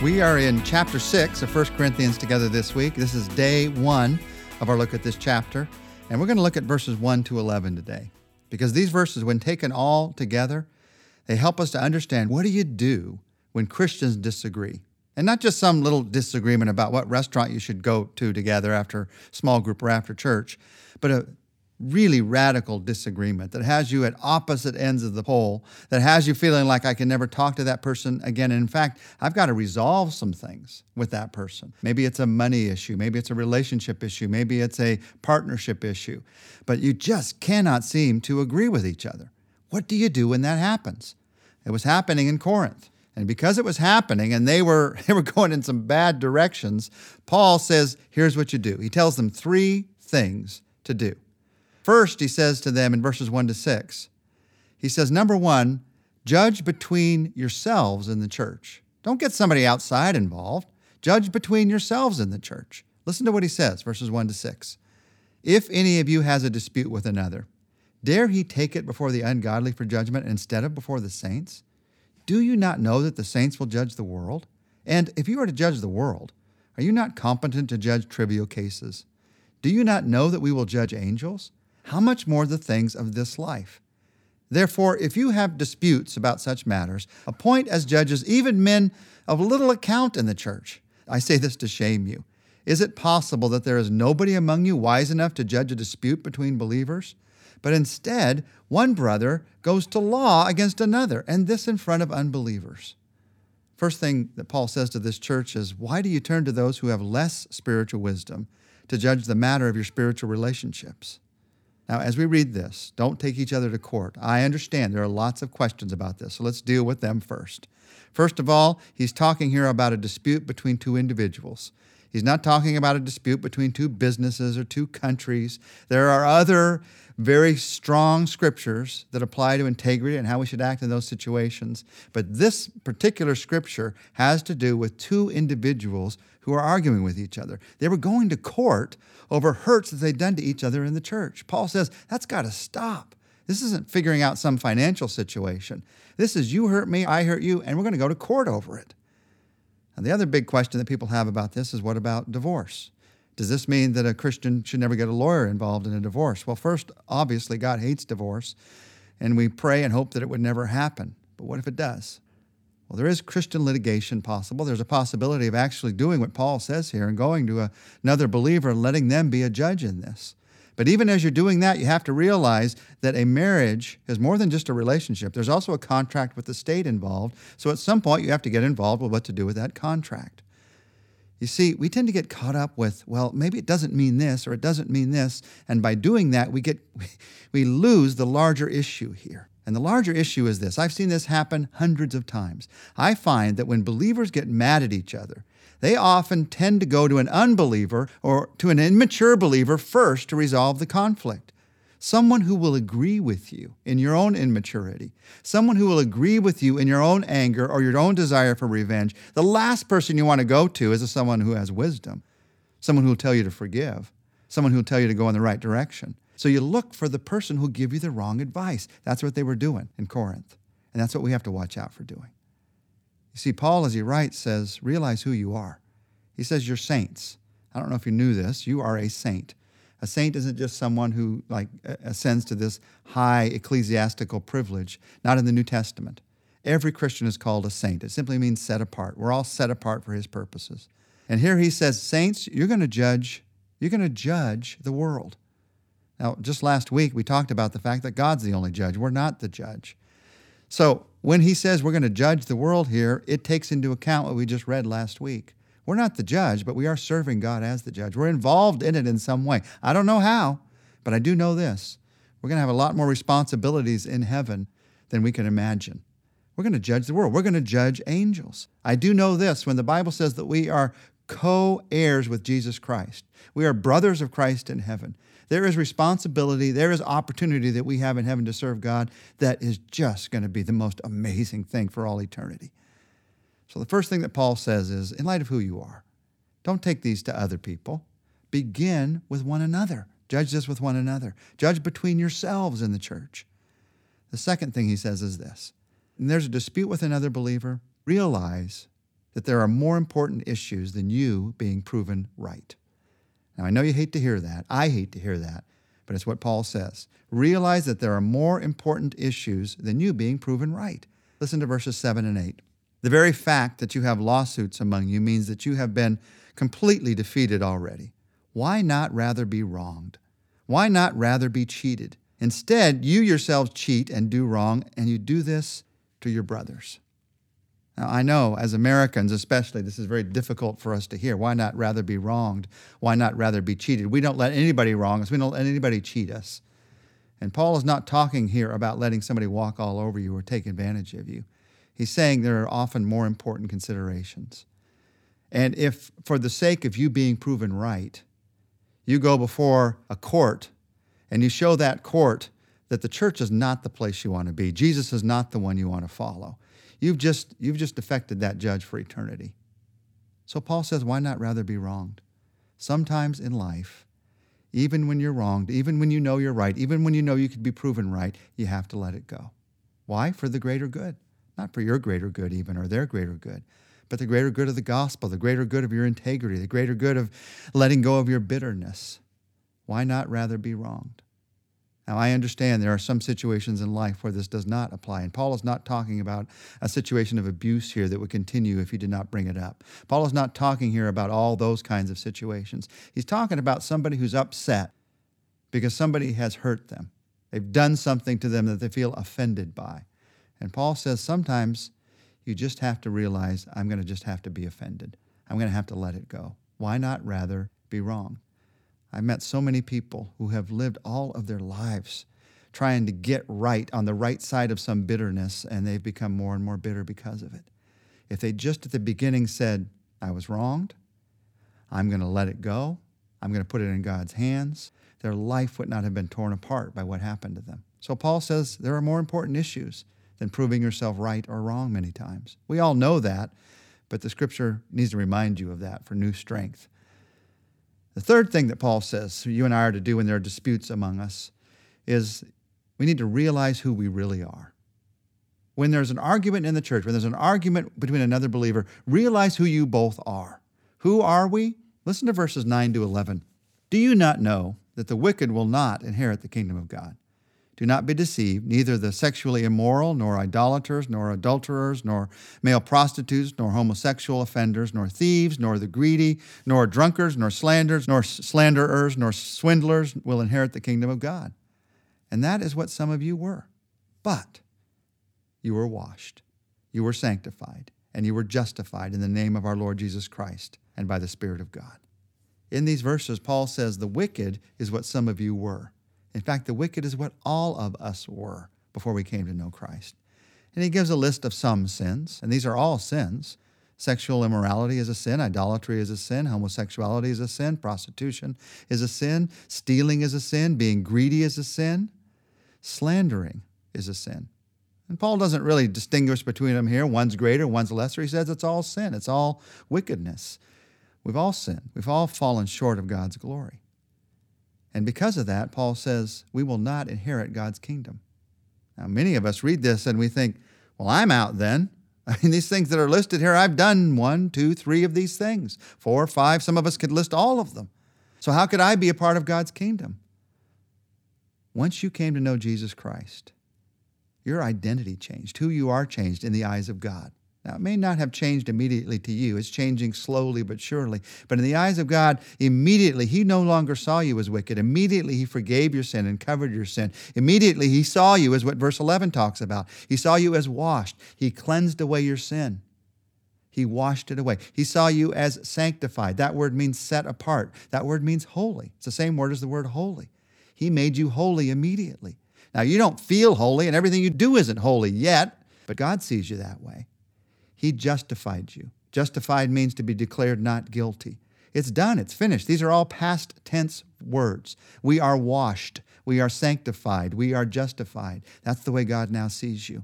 We are in chapter 6 of 1 Corinthians together this week. This is day one of our look at this chapter. And we're going to look at verses 1 to 11 today. Because these verses, when taken all together, they help us to understand what do you do when Christians disagree? And not just some little disagreement about what restaurant you should go to together after small group or after church, but a really radical disagreement that has you at opposite ends of the pole, that has you feeling like I can never talk to that person again. And in fact, I've got to resolve some things with that person. Maybe it's a money issue, maybe it's a relationship issue, maybe it's a partnership issue, but you just cannot seem to agree with each other. What do you do when that happens? It was happening in Corinth. And because it was happening and they were they were going in some bad directions, Paul says, here's what you do. He tells them three things to do. First, he says to them in verses 1 to 6, he says, number one, judge between yourselves in the church. Don't get somebody outside involved. Judge between yourselves in the church. Listen to what he says, verses 1 to 6. If any of you has a dispute with another, dare he take it before the ungodly for judgment instead of before the saints? Do you not know that the saints will judge the world? And if you are to judge the world, are you not competent to judge trivial cases? Do you not know that we will judge angels? How much more the things of this life? Therefore, if you have disputes about such matters, appoint as judges even men of little account in the church. I say this to shame you. Is it possible that there is nobody among you wise enough to judge a dispute between believers? But instead, one brother goes to law against another, and this in front of unbelievers. First thing that Paul says to this church is why do you turn to those who have less spiritual wisdom to judge the matter of your spiritual relationships? Now, as we read this, don't take each other to court. I understand there are lots of questions about this, so let's deal with them first. First of all, he's talking here about a dispute between two individuals. He's not talking about a dispute between two businesses or two countries. There are other very strong scriptures that apply to integrity and how we should act in those situations. But this particular scripture has to do with two individuals who are arguing with each other. They were going to court over hurts that they'd done to each other in the church. Paul says that's got to stop. This isn't figuring out some financial situation. This is you hurt me, I hurt you, and we're going to go to court over it. And the other big question that people have about this is what about divorce? Does this mean that a Christian should never get a lawyer involved in a divorce? Well, first, obviously, God hates divorce, and we pray and hope that it would never happen. But what if it does? Well, there is Christian litigation possible. There's a possibility of actually doing what Paul says here and going to a, another believer and letting them be a judge in this. But even as you're doing that, you have to realize that a marriage is more than just a relationship. There's also a contract with the state involved. So at some point, you have to get involved with what to do with that contract. You see, we tend to get caught up with, well, maybe it doesn't mean this or it doesn't mean this, and by doing that, we get we lose the larger issue here. And the larger issue is this. I've seen this happen hundreds of times. I find that when believers get mad at each other, they often tend to go to an unbeliever or to an immature believer first to resolve the conflict someone who will agree with you in your own immaturity, someone who will agree with you in your own anger or your own desire for revenge. The last person you want to go to is someone who has wisdom, someone who will tell you to forgive, someone who will tell you to go in the right direction. So you look for the person who'll give you the wrong advice. That's what they were doing in Corinth. And that's what we have to watch out for doing. You see, Paul, as he writes, says, realize who you are. He says, you're saints. I don't know if you knew this. You are a saint. A saint isn't just someone who like ascends to this high ecclesiastical privilege, not in the New Testament. Every Christian is called a saint. It simply means set apart. We're all set apart for his purposes. And here he says, saints, you're going to judge, you're going to judge the world. Now, just last week we talked about the fact that God's the only judge. We're not the judge. So, when he says we're going to judge the world here, it takes into account what we just read last week. We're not the judge, but we are serving God as the judge. We're involved in it in some way. I don't know how, but I do know this. We're going to have a lot more responsibilities in heaven than we can imagine. We're going to judge the world. We're going to judge angels. I do know this when the Bible says that we are co heirs with Jesus Christ, we are brothers of Christ in heaven. There is responsibility, there is opportunity that we have in heaven to serve God that is just going to be the most amazing thing for all eternity. So the first thing that Paul says is in light of who you are, don't take these to other people. Begin with one another. Judge this with one another. Judge between yourselves in the church. The second thing he says is this and there's a dispute with another believer, realize that there are more important issues than you being proven right. Now, I know you hate to hear that. I hate to hear that, but it's what Paul says. Realize that there are more important issues than you being proven right. Listen to verses 7 and 8. The very fact that you have lawsuits among you means that you have been completely defeated already. Why not rather be wronged? Why not rather be cheated? Instead, you yourselves cheat and do wrong, and you do this to your brothers. Now, I know as Americans, especially, this is very difficult for us to hear. Why not rather be wronged? Why not rather be cheated? We don't let anybody wrong us, we don't let anybody cheat us. And Paul is not talking here about letting somebody walk all over you or take advantage of you. He's saying there are often more important considerations. And if, for the sake of you being proven right, you go before a court and you show that court that the church is not the place you want to be, Jesus is not the one you want to follow, you've just, you've just affected that judge for eternity. So Paul says, why not rather be wronged? Sometimes in life, even when you're wronged, even when you know you're right, even when you know you could be proven right, you have to let it go. Why? For the greater good not for your greater good, even, or their greater good, but the greater good of the gospel, the greater good of your integrity, the greater good of letting go of your bitterness. Why not rather be wronged? Now, I understand there are some situations in life where this does not apply, and Paul is not talking about a situation of abuse here that would continue if you did not bring it up. Paul is not talking here about all those kinds of situations. He's talking about somebody who's upset because somebody has hurt them. They've done something to them that they feel offended by. And Paul says sometimes you just have to realize I'm going to just have to be offended. I'm going to have to let it go. Why not rather be wrong? I've met so many people who have lived all of their lives trying to get right on the right side of some bitterness, and they've become more and more bitter because of it. If they just at the beginning said, I was wronged, I'm going to let it go, I'm going to put it in God's hands, their life would not have been torn apart by what happened to them. So Paul says there are more important issues than proving yourself right or wrong many times. We all know that, but the scripture needs to remind you of that for new strength. The third thing that Paul says you and I are to do when there are disputes among us is we need to realize who we really are. When there's an argument in the church, when there's an argument between another believer, realize who you both are. Who are we? Listen to verses 9 to 11. Do you not know that the wicked will not inherit the kingdom of God? Do not be deceived. Neither the sexually immoral, nor idolaters, nor adulterers, nor male prostitutes, nor homosexual offenders, nor thieves, nor the greedy, nor drunkards, nor slanderers, nor slanderers, nor swindlers will inherit the kingdom of God. And that is what some of you were. But you were washed, you were sanctified, and you were justified in the name of our Lord Jesus Christ and by the Spirit of God. In these verses, Paul says the wicked is what some of you were. In fact, the wicked is what all of us were before we came to know Christ. And he gives a list of some sins, and these are all sins. Sexual immorality is a sin, idolatry is a sin, homosexuality is a sin, prostitution is a sin, stealing is a sin, being greedy is a sin, slandering is a sin. And Paul doesn't really distinguish between them here. One's greater, one's lesser. He says it's all sin, it's all wickedness. We've all sinned, we've all fallen short of God's glory. And because of that, Paul says, we will not inherit God's kingdom. Now, many of us read this and we think, well, I'm out then. I mean, these things that are listed here, I've done one, two, three of these things, four, five. Some of us could list all of them. So, how could I be a part of God's kingdom? Once you came to know Jesus Christ, your identity changed. Who you are changed in the eyes of God. Now, it may not have changed immediately to you. It's changing slowly but surely. But in the eyes of God, immediately, He no longer saw you as wicked. Immediately, He forgave your sin and covered your sin. Immediately, He saw you as what verse 11 talks about. He saw you as washed. He cleansed away your sin. He washed it away. He saw you as sanctified. That word means set apart. That word means holy. It's the same word as the word holy. He made you holy immediately. Now, you don't feel holy, and everything you do isn't holy yet, but God sees you that way. He justified you. Justified means to be declared not guilty. It's done, it's finished. These are all past tense words. We are washed, we are sanctified, we are justified. That's the way God now sees you.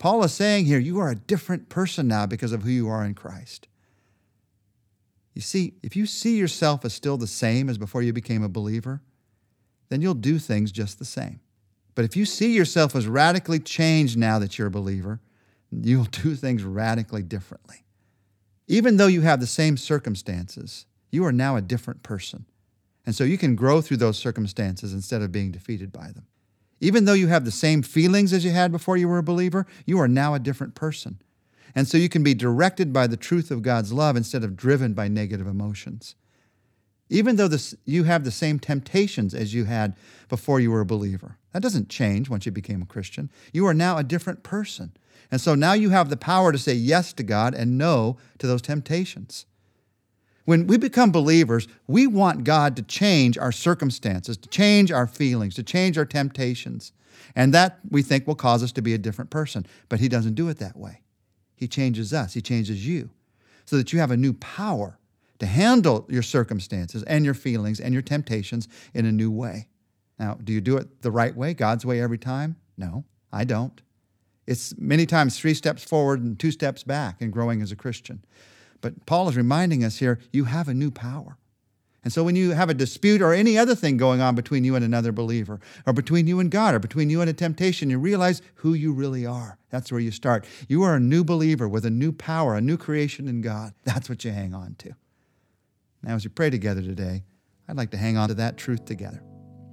Paul is saying here, you are a different person now because of who you are in Christ. You see, if you see yourself as still the same as before you became a believer, then you'll do things just the same. But if you see yourself as radically changed now that you're a believer, you'll do things radically differently. Even though you have the same circumstances, you are now a different person. And so you can grow through those circumstances instead of being defeated by them. Even though you have the same feelings as you had before you were a believer, you are now a different person. And so you can be directed by the truth of God's love instead of driven by negative emotions. Even though this, you have the same temptations as you had before you were a believer, that doesn't change once you became a Christian. You are now a different person. And so now you have the power to say yes to God and no to those temptations. When we become believers, we want God to change our circumstances, to change our feelings, to change our temptations. And that we think will cause us to be a different person. But He doesn't do it that way. He changes us, He changes you, so that you have a new power to handle your circumstances and your feelings and your temptations in a new way. Now, do you do it the right way, God's way every time? No, I don't. It's many times three steps forward and two steps back in growing as a Christian. But Paul is reminding us here you have a new power. And so when you have a dispute or any other thing going on between you and another believer, or between you and God, or between you and a temptation, you realize who you really are. That's where you start. You are a new believer with a new power, a new creation in God. That's what you hang on to. Now, as you pray together today, I'd like to hang on to that truth together.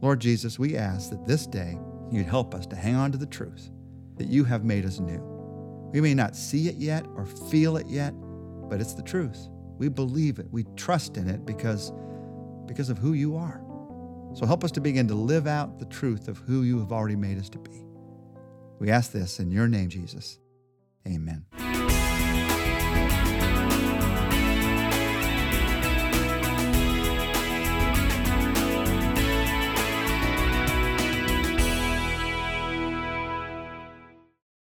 Lord Jesus, we ask that this day you'd help us to hang on to the truth that you have made us new. We may not see it yet or feel it yet, but it's the truth. We believe it. We trust in it because, because of who you are. So help us to begin to live out the truth of who you have already made us to be. We ask this in your name, Jesus. Amen.